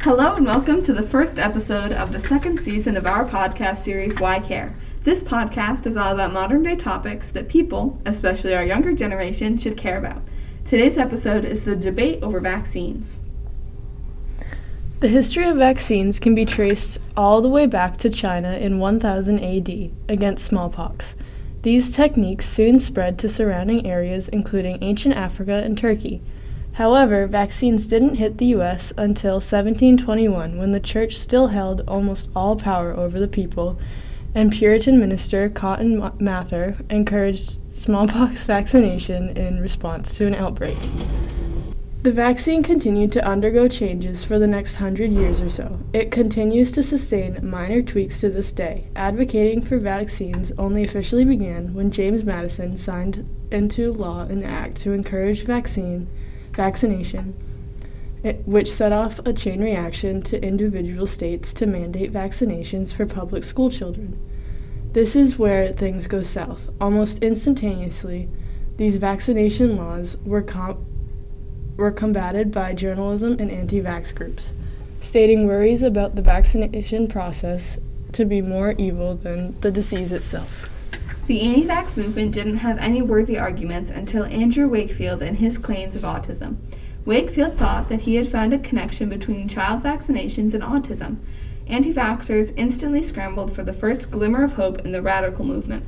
Hello and welcome to the first episode of the second season of our podcast series, Why Care? This podcast is all about modern day topics that people, especially our younger generation, should care about. Today's episode is the debate over vaccines. The history of vaccines can be traced all the way back to China in 1000 AD against smallpox. These techniques soon spread to surrounding areas, including ancient Africa and Turkey. However, vaccines didn't hit the U.S. until 1721 when the church still held almost all power over the people, and Puritan minister Cotton Mather encouraged smallpox vaccination in response to an outbreak. The vaccine continued to undergo changes for the next hundred years or so. It continues to sustain minor tweaks to this day. Advocating for vaccines only officially began when James Madison signed into law an act to encourage vaccine vaccination, it, which set off a chain reaction to individual states to mandate vaccinations for public school children. This is where things go south. Almost instantaneously, these vaccination laws were, com- were combated by journalism and anti vax groups, stating worries about the vaccination process to be more evil than the disease itself. The anti vax movement didn't have any worthy arguments until Andrew Wakefield and his claims of autism. Wakefield thought that he had found a connection between child vaccinations and autism. Anti vaxxers instantly scrambled for the first glimmer of hope in the radical movement.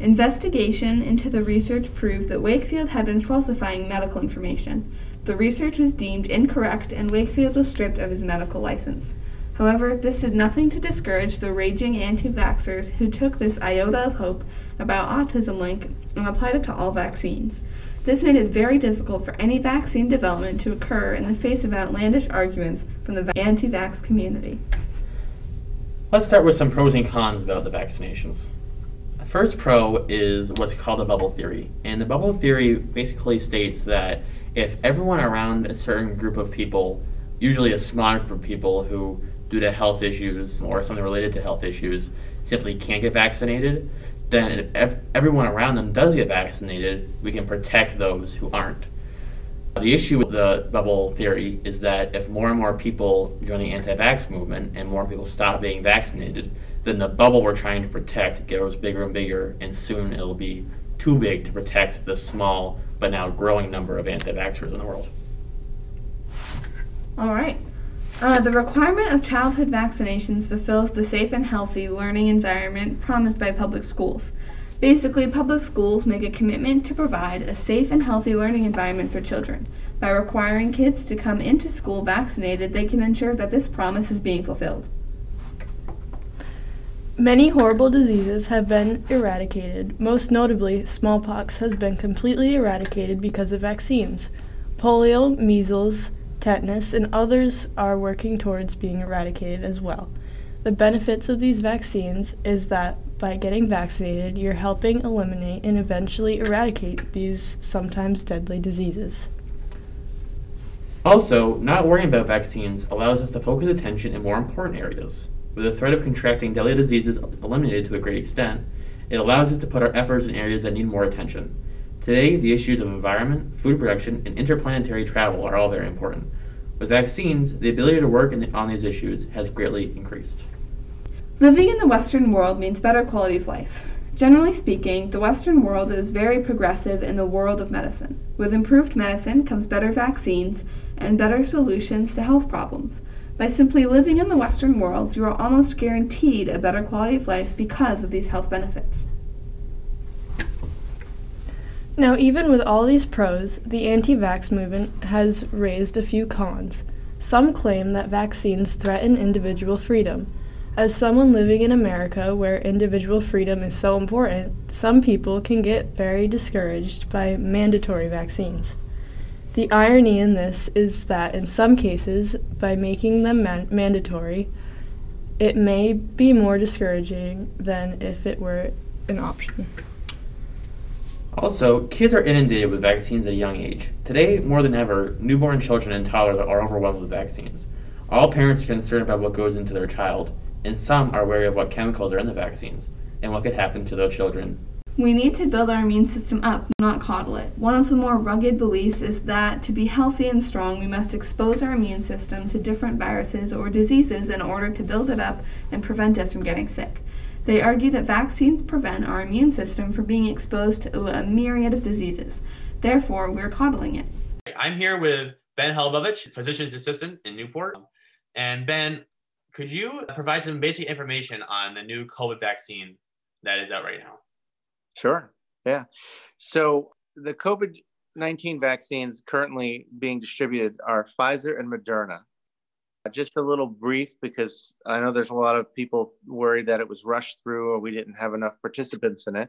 Investigation into the research proved that Wakefield had been falsifying medical information. The research was deemed incorrect and Wakefield was stripped of his medical license. However, this did nothing to discourage the raging anti vaxxers who took this iota of hope about autism link and applied it to all vaccines. This made it very difficult for any vaccine development to occur in the face of outlandish arguments from the anti vax community. Let's start with some pros and cons about the vaccinations. The first pro is what's called the bubble theory. And the bubble theory basically states that if everyone around a certain group of people, usually a small group of people who due to health issues or something related to health issues simply can't get vaccinated, then if everyone around them does get vaccinated, we can protect those who aren't. The issue with the bubble theory is that if more and more people join the anti vax movement and more people stop being vaccinated, then the bubble we're trying to protect grows bigger and bigger, and soon it'll be too big to protect the small but now growing number of anti vaxxers in the world. All right. Uh, the requirement of childhood vaccinations fulfills the safe and healthy learning environment promised by public schools. Basically, public schools make a commitment to provide a safe and healthy learning environment for children. By requiring kids to come into school vaccinated, they can ensure that this promise is being fulfilled. Many horrible diseases have been eradicated. Most notably, smallpox has been completely eradicated because of vaccines. Polio, measles, tetanus, and others are working towards being eradicated as well. The benefits of these vaccines is that by getting vaccinated, you're helping eliminate and eventually eradicate these sometimes deadly diseases. Also, not worrying about vaccines allows us to focus attention in more important areas. With the threat of contracting deadly diseases eliminated to a great extent, it allows us to put our efforts in areas that need more attention. Today, the issues of environment, food production, and interplanetary travel are all very important. With vaccines, the ability to work the, on these issues has greatly increased. Living in the Western world means better quality of life. Generally speaking, the Western world is very progressive in the world of medicine. With improved medicine comes better vaccines and better solutions to health problems. By simply living in the Western world, you are almost guaranteed a better quality of life because of these health benefits. Now, even with all these pros, the anti vax movement has raised a few cons. Some claim that vaccines threaten individual freedom. As someone living in America where individual freedom is so important, some people can get very discouraged by mandatory vaccines. The irony in this is that in some cases, by making them man- mandatory, it may be more discouraging than if it were an option. Also, kids are inundated with vaccines at a young age. Today, more than ever, newborn children and toddlers are overwhelmed with vaccines. All parents are concerned about what goes into their child, and some are wary of what chemicals are in the vaccines and what could happen to their children We need to build our immune system up, not coddle it. One of the more rugged beliefs is that to be healthy and strong, we must expose our immune system to different viruses or diseases in order to build it up and prevent us from getting sick. They argue that vaccines prevent our immune system from being exposed to a myriad of diseases. Therefore, we're coddling it. I'm here with Ben Holobowicz, physician's assistant in Newport. And Ben, could you provide some basic information on the new COVID vaccine that is out right now? Sure. Yeah. So the COVID 19 vaccines currently being distributed are Pfizer and Moderna. Just a little brief because I know there's a lot of people worried that it was rushed through or we didn't have enough participants in it.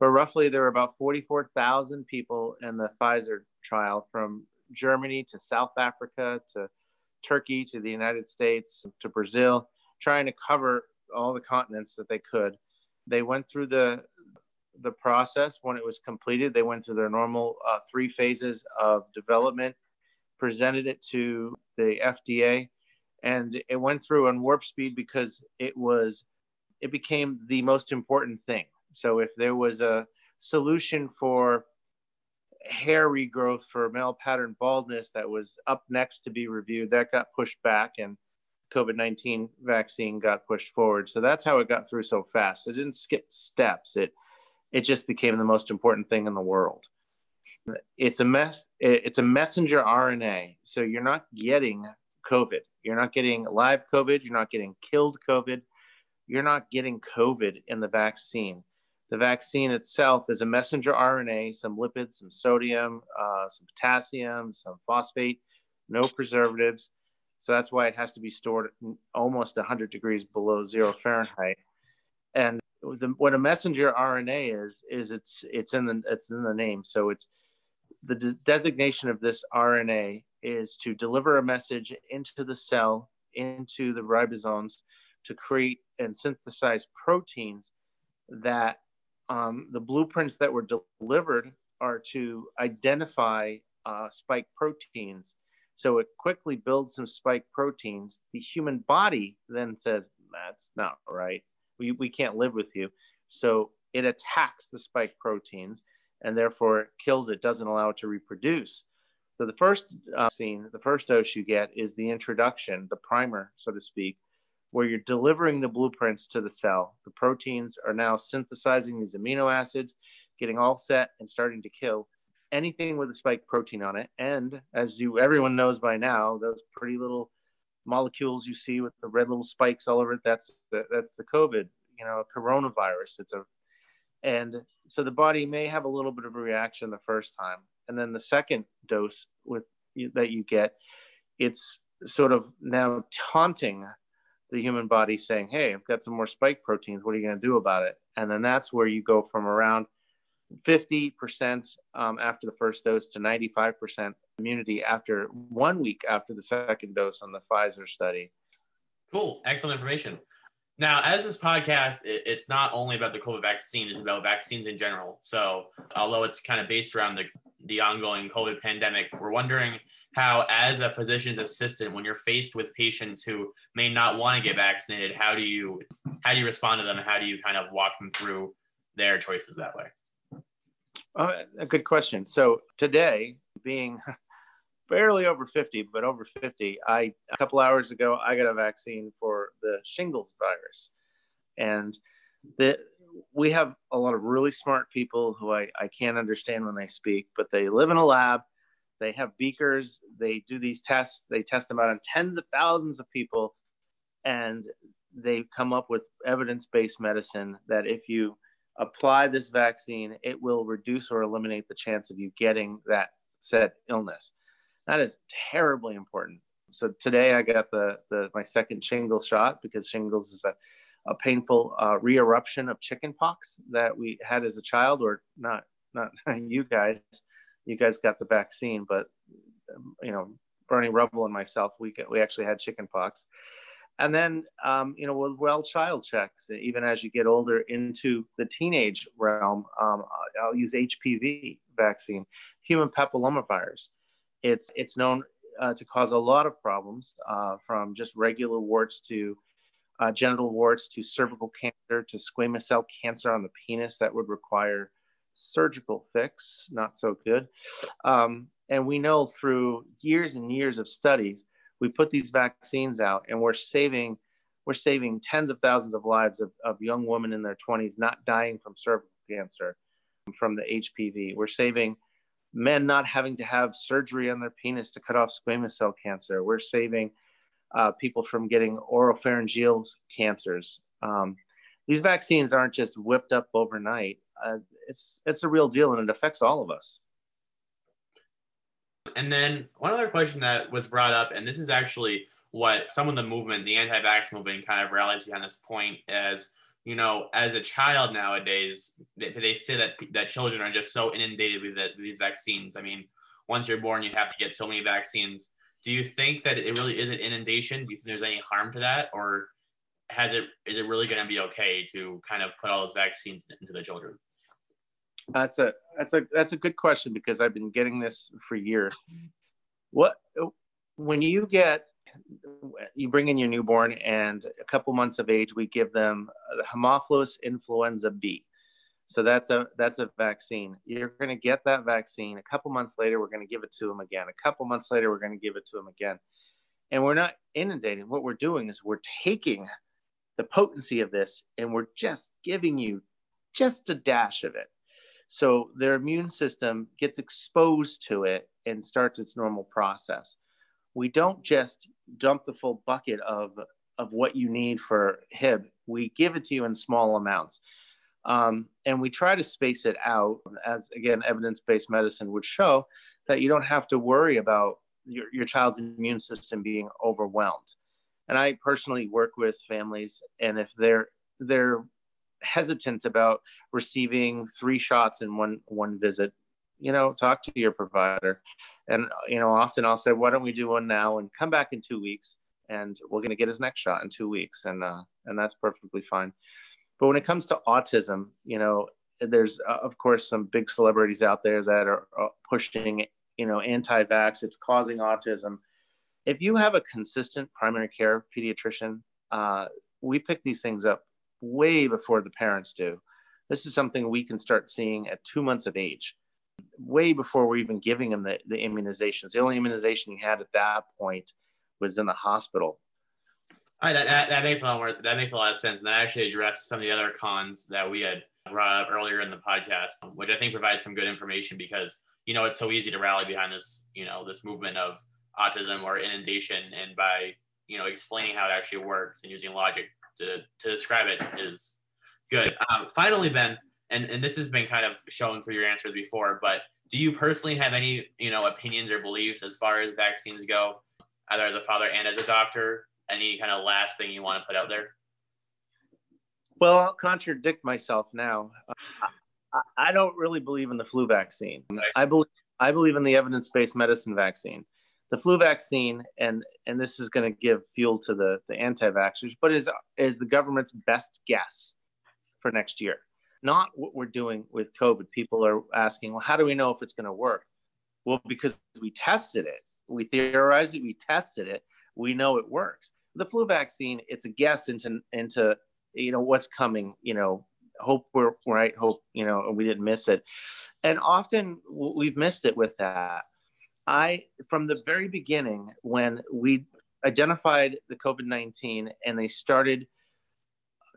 But roughly, there were about 44,000 people in the Pfizer trial from Germany to South Africa to Turkey to the United States to Brazil, trying to cover all the continents that they could. They went through the the process when it was completed. They went through their normal uh, three phases of development, presented it to the FDA, and it went through on warp speed because it was it became the most important thing. So if there was a solution for hair regrowth for male pattern baldness that was up next to be reviewed, that got pushed back and COVID 19 vaccine got pushed forward. So that's how it got through so fast. It didn't skip steps. It it just became the most important thing in the world. It's a mess. It's a messenger RNA, so you're not getting COVID. You're not getting live COVID. You're not getting killed COVID. You're not getting COVID in the vaccine. The vaccine itself is a messenger RNA, some lipids, some sodium, uh, some potassium, some phosphate, no preservatives. So that's why it has to be stored almost 100 degrees below zero Fahrenheit. And the, what a messenger RNA is is it's it's in the it's in the name. So it's the de- designation of this RNA is to deliver a message into the cell, into the ribosomes, to create and synthesize proteins that um, the blueprints that were delivered are to identify uh, spike proteins. So it quickly builds some spike proteins. The human body then says, that's not right we, we can't live with you. So it attacks the spike proteins and therefore kills it, doesn't allow it to reproduce. So the first uh, scene, the first dose you get is the introduction, the primer, so to speak, where you're delivering the blueprints to the cell. The proteins are now synthesizing these amino acids, getting all set and starting to kill anything with a spike protein on it. And as you everyone knows by now, those pretty little molecules you see with the red little spikes all over it that's the, that's the covid you know coronavirus. It's a and so the body may have a little bit of a reaction the first time. And then the second dose with that you get it's sort of now taunting the human body saying hey i've got some more spike proteins. What are you going to do about it? And then that's where you go from around 50% um, after the first dose to 95% immunity after one week after the second dose on the Pfizer study. Cool. Excellent information. Now, as this podcast, it's not only about the COVID vaccine, it's about vaccines in general. So, although it's kind of based around the, the ongoing COVID pandemic, we're wondering how, as a physician's assistant, when you're faced with patients who may not want to get vaccinated, how do you how do you respond to them? How do you kind of walk them through their choices that way? Uh, a good question. So today, being barely over 50, but over 50, I a couple hours ago I got a vaccine for the shingles virus, and the we have a lot of really smart people who I, I can't understand when they speak, but they live in a lab, they have beakers, they do these tests, they test them out on tens of thousands of people, and they come up with evidence-based medicine that if you apply this vaccine, it will reduce or eliminate the chance of you getting that said illness. That is terribly important. So today I got the, the my second shingles shot because shingles is a, a painful uh, re-eruption of chickenpox that we had as a child, or not not you guys. You guys got the vaccine, but you know Bernie Rubble and myself, we get, we actually had chickenpox and then um, you know well child checks even as you get older into the teenage realm. Um, i'll use hpv vaccine human papillomavirus. It's it's known uh, to cause a lot of problems uh, from just regular warts to uh, genital warts to cervical cancer to squamous cell cancer on the penis that would require surgical fix, not so good. Um, and we know through years and years of studies, we put these vaccines out and we're saving we're saving tens of thousands of lives of, of young women in their 20s not dying from cervical cancer from the HPV. We're saving men not having to have surgery on their penis to cut off squamous cell cancer. We're saving uh, people from getting oropharyngeal cancers. Um, these vaccines aren't just whipped up overnight. Uh, it's it's a real deal, and it affects all of us. And then one other question that was brought up, and this is actually what some of the movement, the anti-vax movement, kind of rallies behind this point as you know, as a child nowadays, they, they say that that children are just so inundated with the, these vaccines. I mean, once you're born, you have to get so many vaccines. Do you think that it really is an inundation? Do you think there's any harm to that, or has it is it really going to be okay to kind of put all those vaccines into the children? That's a that's a that's a good question because I've been getting this for years. What when you get you bring in your newborn and a couple months of age we give them the Haemophilus influenza B. So that's a that's a vaccine. You're going to get that vaccine. A couple months later we're going to give it to them again. A couple months later we're going to give it to them again. And we're not inundating. What we're doing is we're taking the potency of this and we're just giving you just a dash of it. So their immune system gets exposed to it and starts its normal process. We don't just dump the full bucket of, of what you need for HIB. We give it to you in small amounts. Um, and we try to space it out as, again, evidence based medicine would show that you don't have to worry about your, your child's immune system being overwhelmed. And I personally work with families, and if they're they're hesitant about receiving three shots in one one visit you know talk to your provider. And you know often i'll say why don't we do one now and come back in two weeks and we're going to get his next shot in two weeks and uh, and that's perfectly fine. But when it comes to autism you know there's uh, of course some big celebrities out there that are uh, pushing you know anti-vax. It's causing autism. If you have a consistent primary care pediatrician uh, we pick these things up way before the parents do. This is something we can start seeing at two months of age, way before we're even giving them the, the immunizations. The only immunization he had at that point was in the hospital. All right, that, that, that makes a lot more, that makes a lot of sense. And that actually addressed some of the other cons that we had brought up earlier in the podcast, which I think provides some good information because, you know, it's so easy to rally behind this, you know, this movement of autism or inundation. And by, you know, explaining how it actually works and using logic to, to describe it is good. Um, finally, Ben, and, and this has been kind of shown through your answers before, but do you personally have any, you know, opinions or beliefs as far as vaccines go, either as a father and as a doctor? Any kind of last thing you want to put out there? Well, I'll contradict myself now. I, I don't really believe in the flu vaccine. I believe I believe in the evidence-based medicine vaccine the flu vaccine, and and this is going to give fuel to the the anti-vaxxers, but is is the government's best guess for next year. Not what we're doing with COVID. People are asking, well, how do we know if it's going to work? Well, because we tested it, we theorized it, we tested it, we know it works. The flu vaccine, it's a guess into into you know what's coming. You know, hope we're right, hope you know we didn't miss it, and often we've missed it with that I, from the very beginning, when we identified the COVID 19 and they started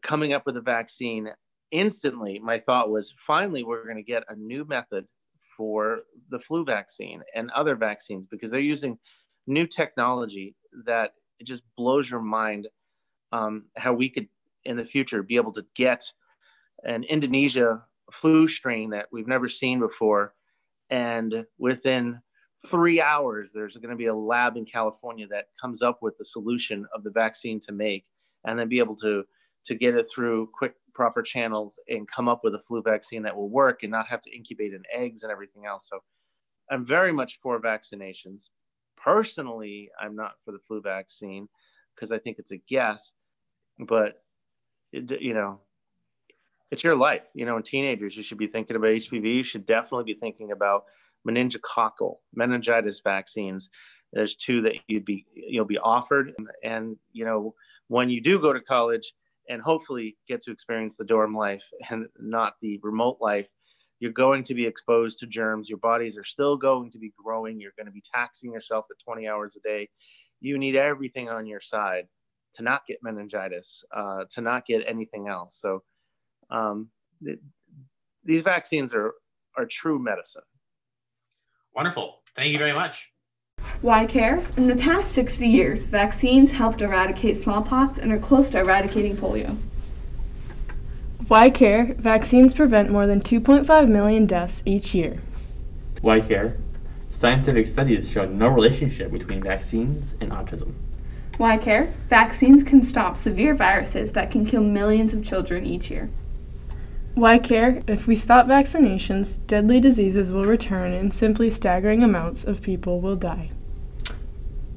coming up with a vaccine, instantly my thought was finally, we're going to get a new method for the flu vaccine and other vaccines because they're using new technology that it just blows your mind um, how we could in the future be able to get an Indonesia flu strain that we've never seen before. And within three hours, there's going to be a lab in California that comes up with the solution of the vaccine to make, and then be able to to get it through quick, proper channels and come up with a flu vaccine that will work and not have to incubate in eggs and everything else. So, I'm very much for vaccinations. Personally, I'm not for the flu vaccine because I think it's a guess, but it, you know, it's your life. You know, in teenagers, you should be thinking about HPV. You should definitely be thinking about meningococcal meningitis vaccines. There's two that you'd be you'll be offered, and, and you know when you do go to college and hopefully get to experience the dorm life and not the remote life, you're going to be exposed to germs. Your bodies are still going to be growing. You're going to be taxing yourself at 20 hours a day. You need everything on your side to not get meningitis, uh, to not get anything else. So um, th- these vaccines are, are true medicine. Wonderful. Thank you very much. Why care? In the past 60 years, vaccines helped eradicate smallpox and are close to eradicating polio. Why care? Vaccines prevent more than 2.5 million deaths each year. Why care? Scientific studies show no relationship between vaccines and autism. Why care? Vaccines can stop severe viruses that can kill millions of children each year. Why care? If we stop vaccinations, deadly diseases will return and simply staggering amounts of people will die.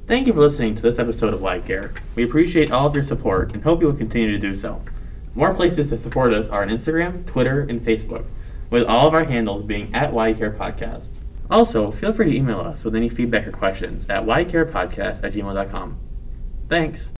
Thank you for listening to this episode of Why Care. We appreciate all of your support and hope you will continue to do so. More places to support us are on Instagram, Twitter, and Facebook, with all of our handles being at Why Care Podcast. Also, feel free to email us with any feedback or questions at whycarepodcast at gmail.com. Thanks.